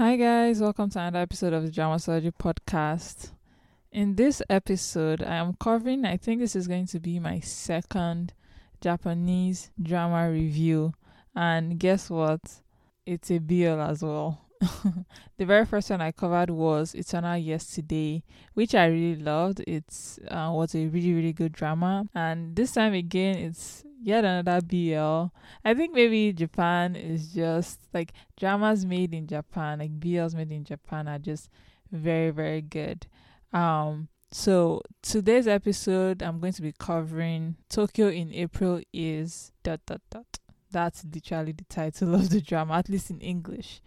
Hi, guys, welcome to another episode of the Dramasology Podcast. In this episode, I am covering, I think this is going to be my second Japanese drama review. And guess what? It's a BL as well. the very first one I covered was Eternal Yesterday, which I really loved. It's uh, was a really really good drama, and this time again, it's yet another BL. I think maybe Japan is just like dramas made in Japan, like BLs made in Japan are just very very good. Um, so today's episode, I'm going to be covering Tokyo in April is dot dot dot. That's literally the title of the drama, at least in English.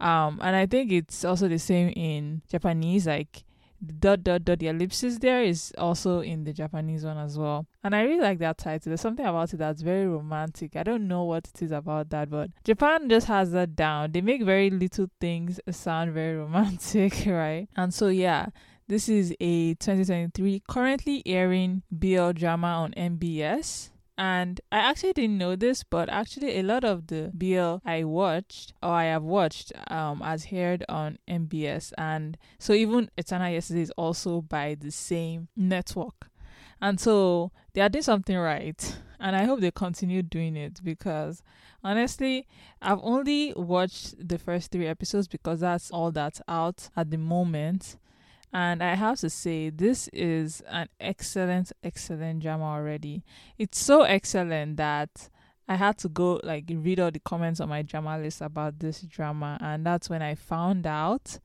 Um, and I think it's also the same in Japanese, like the dot dot dot the ellipsis there is also in the Japanese one as well. And I really like that title. There's something about it that's very romantic. I don't know what it is about that, but Japan just has that down. They make very little things sound very romantic, right? And so yeah, this is a 2023 currently airing BL drama on MBS. And I actually didn't know this, but actually a lot of the BL I watched or I have watched um as heard on MBS and so even Eternal Yesterday is also by the same network. And so they are doing something right. And I hope they continue doing it because honestly, I've only watched the first three episodes because that's all that's out at the moment. And I have to say, this is an excellent, excellent drama already. It's so excellent that I had to go like read all the comments on MyDramaList about this drama, and that's when I found out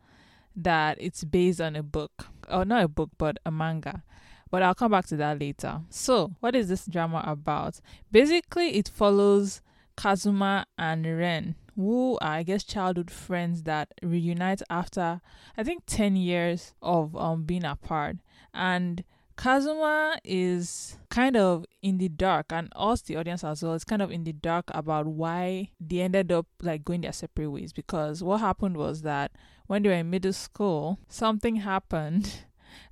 that it's based on a book, or not a book, but a manga. But I'll come back to that later. So, what is this drama about? Basically, it follows Kazuma and Ren, who are I guess childhood friends that reunite after I think ten years of um being apart. And Kazuma is kind of in the dark, and us, the audience as well, is kind of in the dark about why they ended up like going their separate ways. Because what happened was that when they were in middle school, something happened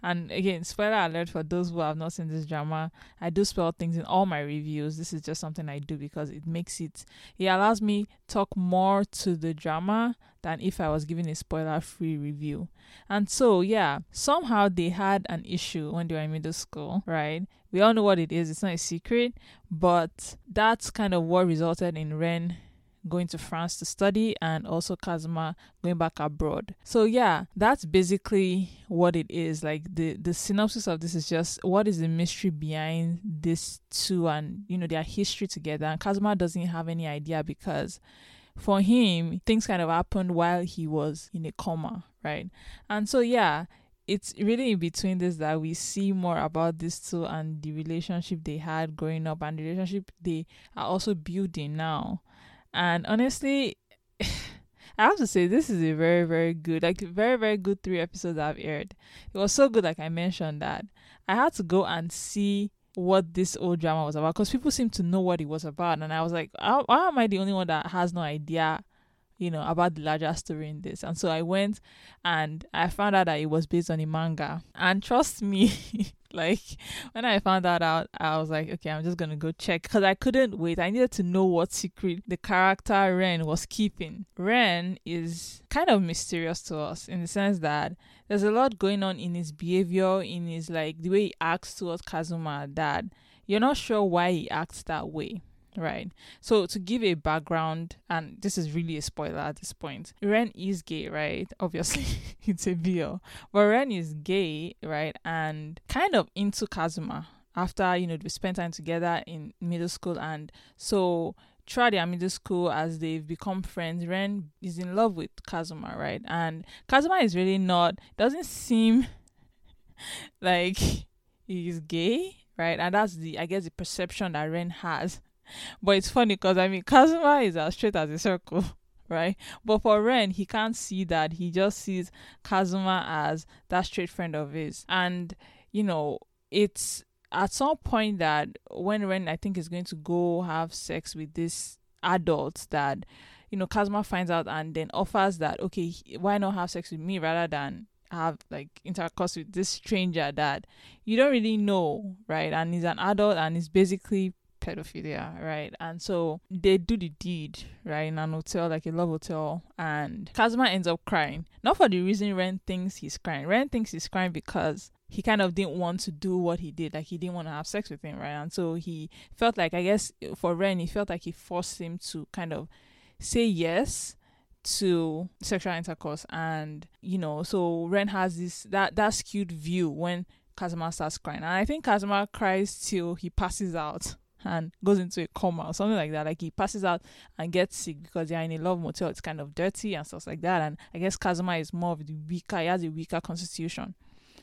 And again, spoiler alert for those who have not seen this drama. I do spell things in all my reviews. This is just something I do because it makes it it allows me talk more to the drama than if I was giving a spoiler free review. And so yeah, somehow they had an issue when they were in middle school, right? We all know what it is, it's not a secret, but that's kind of what resulted in Ren going to France to study and also Kazuma going back abroad. So yeah, that's basically what it is. Like the the synopsis of this is just what is the mystery behind this two and you know their history together. And Kazuma doesn't have any idea because for him things kind of happened while he was in a coma, right? And so yeah, it's really in between this that we see more about these two and the relationship they had growing up and the relationship they are also building now. And honestly, I have to say this is a very, very good, like very, very good three episodes I've aired. It was so good, like I mentioned that I had to go and see what this old drama was about because people seem to know what it was about, and I was like, why am I the only one that has no idea? You know about the larger story in this, and so I went and I found out that it was based on a manga. And trust me, like when I found that out, I was like, okay, I'm just gonna go check because I couldn't wait. I needed to know what secret the character Ren was keeping. Ren is kind of mysterious to us in the sense that there's a lot going on in his behavior, in his like the way he acts towards Kazuma that you're not sure why he acts that way right? So to give a background, and this is really a spoiler at this point, Ren is gay, right? Obviously, it's a BL, but Ren is gay, right? And kind of into Kazuma after you know they spent time together in middle school, and so throughout their middle school as they've become friends, Ren is in love with Kazuma, right? And Kazuma is really not doesn't seem like he's gay, right? And that's the I guess the perception that Ren has but it's funny because I mean, Kazuma is as straight as a circle, right? But for Ren, he can't see that. He just sees Kazuma as that straight friend of his. And, you know, it's at some point that when Ren, I think, is going to go have sex with this adult that, you know, Kazuma finds out and then offers that, okay, why not have sex with me rather than have like intercourse with this stranger that you don't really know, right? And he's an adult and he's basically pedophilia, right? And so they do the deed, right, in an hotel, like a love hotel, and Kazuma ends up crying. Not for the reason Ren thinks he's crying. Ren thinks he's crying because he kind of didn't want to do what he did. Like he didn't want to have sex with him, right? And so he felt like, I guess for Ren, he felt like he forced him to kind of say yes to sexual intercourse. And, you know, so Ren has this, that, that skewed view when Kazuma starts crying. And I think Kazuma cries till he passes out and goes into a coma or something like that. Like he passes out and gets sick because they're in a love motel. It's kind of dirty and stuff like that. And I guess Kazuma is more of the weaker. He has a weaker constitution.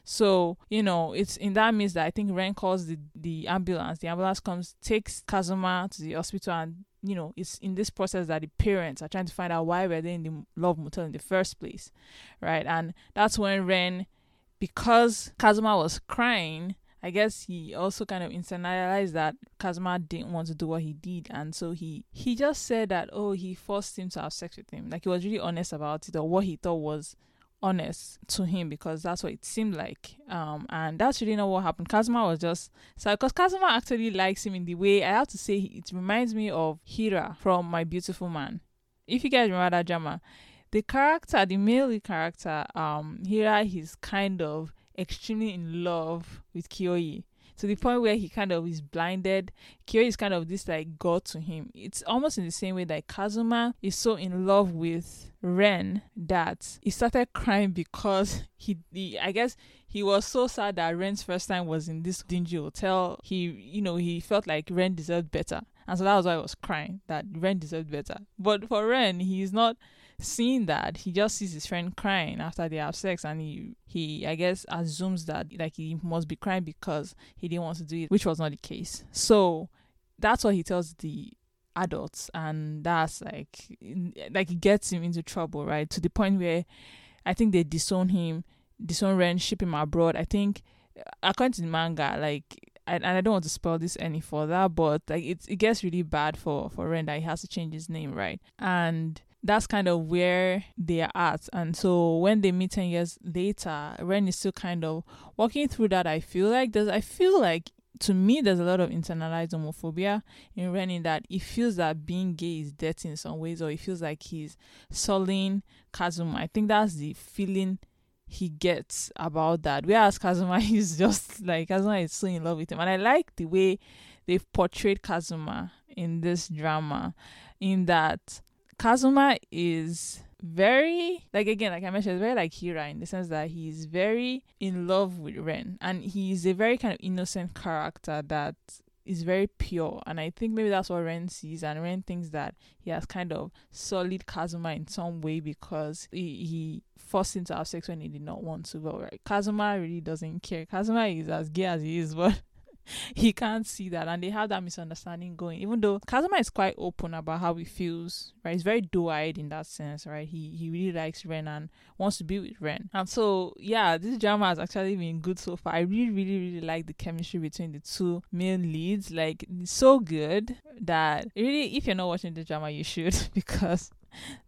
So, you know, it's in that means that I think Ren calls the, the ambulance. The ambulance comes, takes Kazuma to the hospital, and, you know, it's in this process that the parents are trying to find out why were they in the love motel in the first place, right? And that's when Ren, because Kazuma was crying, I guess he also kind of internalized that Kazuma didn't want to do what he did, and so he he just said that oh he forced him to have sex with him, like he was really honest about it, or what he thought was honest to him because that's what it seemed like. Um, and that's really not what happened. Kazuma was just so because Kazuma actually likes him in the way I have to say it reminds me of Hira from My Beautiful Man. If you guys remember that drama, the character, the male character, um, Hira, he's kind of extremely in love with Kiyoi to the point where he kind of is blinded. Kyo is kind of this like god to him. It's almost in the same way that Kazuma is so in love with Ren that he started crying because he, he I guess he was so sad that Ren's first time was in this dingy hotel. He you know he felt like Ren deserved better. And so that was why I was crying that Ren deserved better. But for Ren, he's not seeing that he just sees his friend crying after they have sex and he he i guess assumes that like he must be crying because he didn't want to do it which was not the case. So that's what he tells the adults and that's like like it gets him into trouble right? To the point where i think they disown him disown ren ship him abroad. I think according to the manga like and I don't want to spoil this any further, but like it it gets really bad for for Ren that he has to change his name, right? And that's kind of where they are at. And so when they meet 10 years later, Ren is still kind of walking through that. I feel like there's, I feel like to me, there's a lot of internalized homophobia in Ren in that he feels that being gay is dirty in some ways, or he feels like he's sullying Kazuma. I think that's the feeling he gets about that. Whereas Kazuma is just like Kazuma is so in love with him. And I like the way they've portrayed Kazuma in this drama, in that Kazuma is very like again like i mentioned very like hira in the sense that he's very in love with ren. And he's a very kind of innocent character that is very pure. And i think maybe that's what ren sees. And ren thinks that he has kind of solid kazuma in some way because he, he forced him to have sex when he did not want to. But right kazuma really doesn't care. Kazuma is as gay as he is but he can't see that and they have that misunderstanding going even though kazuma is quite open about how he feels right? He's very doe-eyed in that sense right? He he really likes ren and wants to be with ren. And so yeah this drama has actually been good so far. I really really really like the chemistry between the two main leads. Like so good that really if you're not watching the drama you should because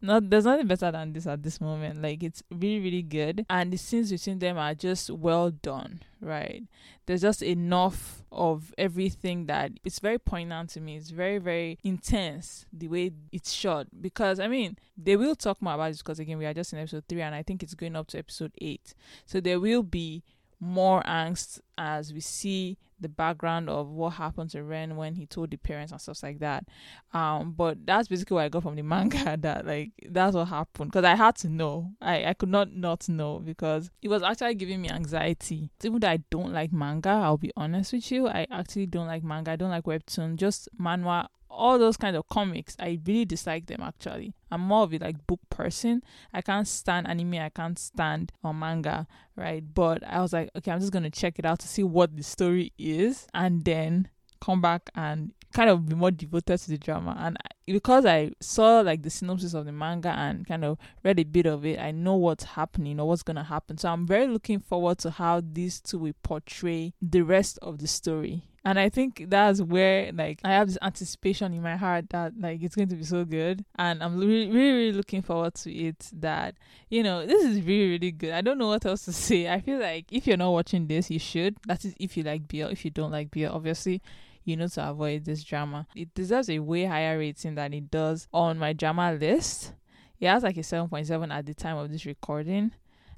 not there's nothing better than this at this moment. Like it's really, really good. And the scenes between them are just well done, right? There's just enough of everything that it's very poignant to me. It's very, very intense the way it's shot. Because I mean, they will talk more about this because again we are just in episode three and I think it's going up to episode eight. So there will be more angst as we see the background of what happened to Ren when he told the parents and stuff like that. Um, but that's basically what I got from the manga that like that's what happened because I had to know. I I could not not know because it was actually giving me anxiety. Even though I don't like manga, I'll be honest with you, I actually don't like manga. I don't like webtoon. Just manhwa all those kind of comics, I really dislike them actually. I'm more of a like book person. I can't stand anime, I can't stand or manga, right? But I was like, okay, I'm just gonna check it out to see what the story is and then come back and kind of be more devoted to the drama. And because I saw like the synopsis of the manga and kind of read a bit of it, I know what's happening or what's gonna happen. So I'm very looking forward to how these two will portray the rest of the story and I think that's where like I have this anticipation in my heart that like it's going to be so good, and I'm really really, really looking forward to it. That you know this is really really good. I don't know what else to say. I feel like if you're not watching this, you should. That is if you like BL. If you don't like BL, obviously you know to avoid this drama. It deserves a way higher rating than it does on MyDramaList. It has like a 7.7 at the time of this recording.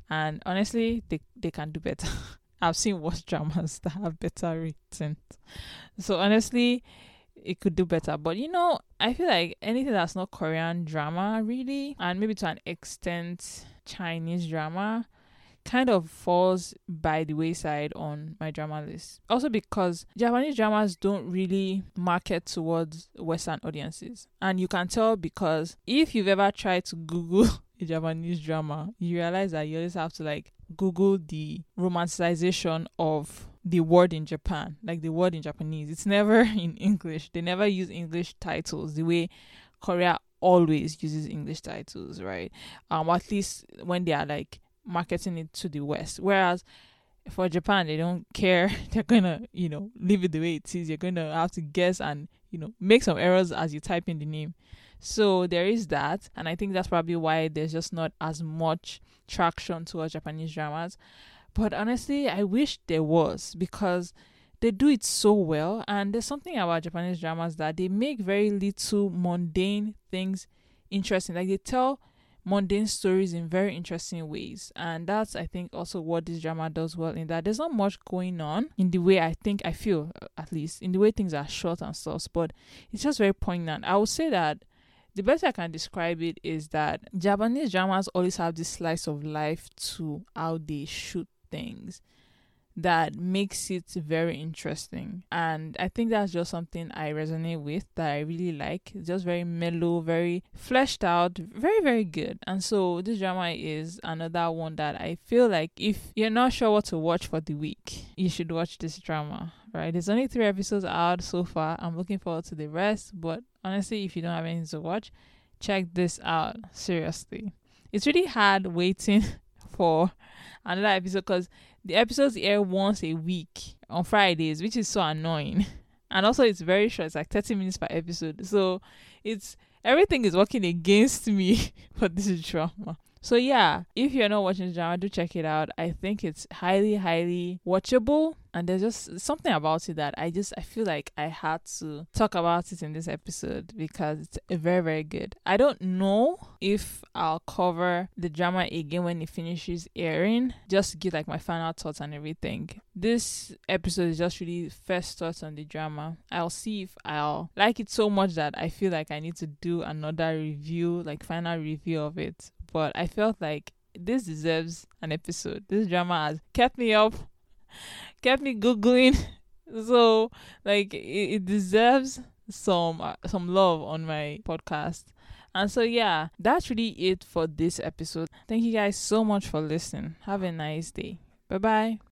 And honestly, they, they can do better. I've seen worse dramas that have better ratings. So honestly, it could do better. But you know, I feel like anything that's not Korean drama, really, and maybe to an extent Chinese drama, kind of falls by the wayside on MyDramaList. Also because Japanese dramas don't really market towards Western audiences. And you can tell because if you've ever tried to Google a Japanese drama, you realize that you always have to like Google the romanticization of the word in Japan, like the word in Japanese. It's never in English. They never use English titles the way Korea always uses English titles, right? Um, at least when they are like marketing it to the West. Whereas for Japan, they don't care. They're gonna, you know, leave it the way it is. You're gonna have to guess and, you know, make some errors as you type in the name. So there is that, and I think that's probably why there's just not as much traction towards Japanese dramas. But honestly, I wish there was because they do it so well, and there's something about Japanese dramas that they make very little mundane things interesting. Like they tell mundane stories in very interesting ways. And that's I think also what this drama does well in that there's not much going on in the way I think I feel uh, at least in the way things are short and stuff, but it's just very poignant. I would say that the best I can describe it is that Japanese dramas always have this slice of life to how they shoot things that makes it very interesting. And I think that's just something I resonate with that I really like. It's just very mellow, very fleshed out, very, very good. And so this drama is another one that I feel like if you're not sure what to watch for the week, you should watch this drama. Right? There's only three episodes out so far. I'm looking forward to the rest. But honestly, if you don't have anything to watch, check this out. Seriously. It's really hard waiting for another episode because the episodes air once a week on Fridays, which is so annoying. And also, it's very short. It's like 30 minutes per episode. So, it's everything is working against me for this drama. So yeah, if you're not watching the drama, do check it out. I think it's highly, highly watchable. And there's just something about it that I just I feel like I had to talk about it in this episode because it's very, very good. I don't know if I'll cover the drama again when it finishes airing, just to give like my final thoughts and everything. This episode is just really first thoughts on the drama. I'll see if I'll like it so much that I feel like I need to do another review, like final review of it but I felt like this deserves an episode. This drama has kept me up, kept me googling. So like it, it deserves some uh, some love on my podcast. And so yeah, that's really it for this episode. Thank you guys so much for listening. Have a nice day. Bye bye.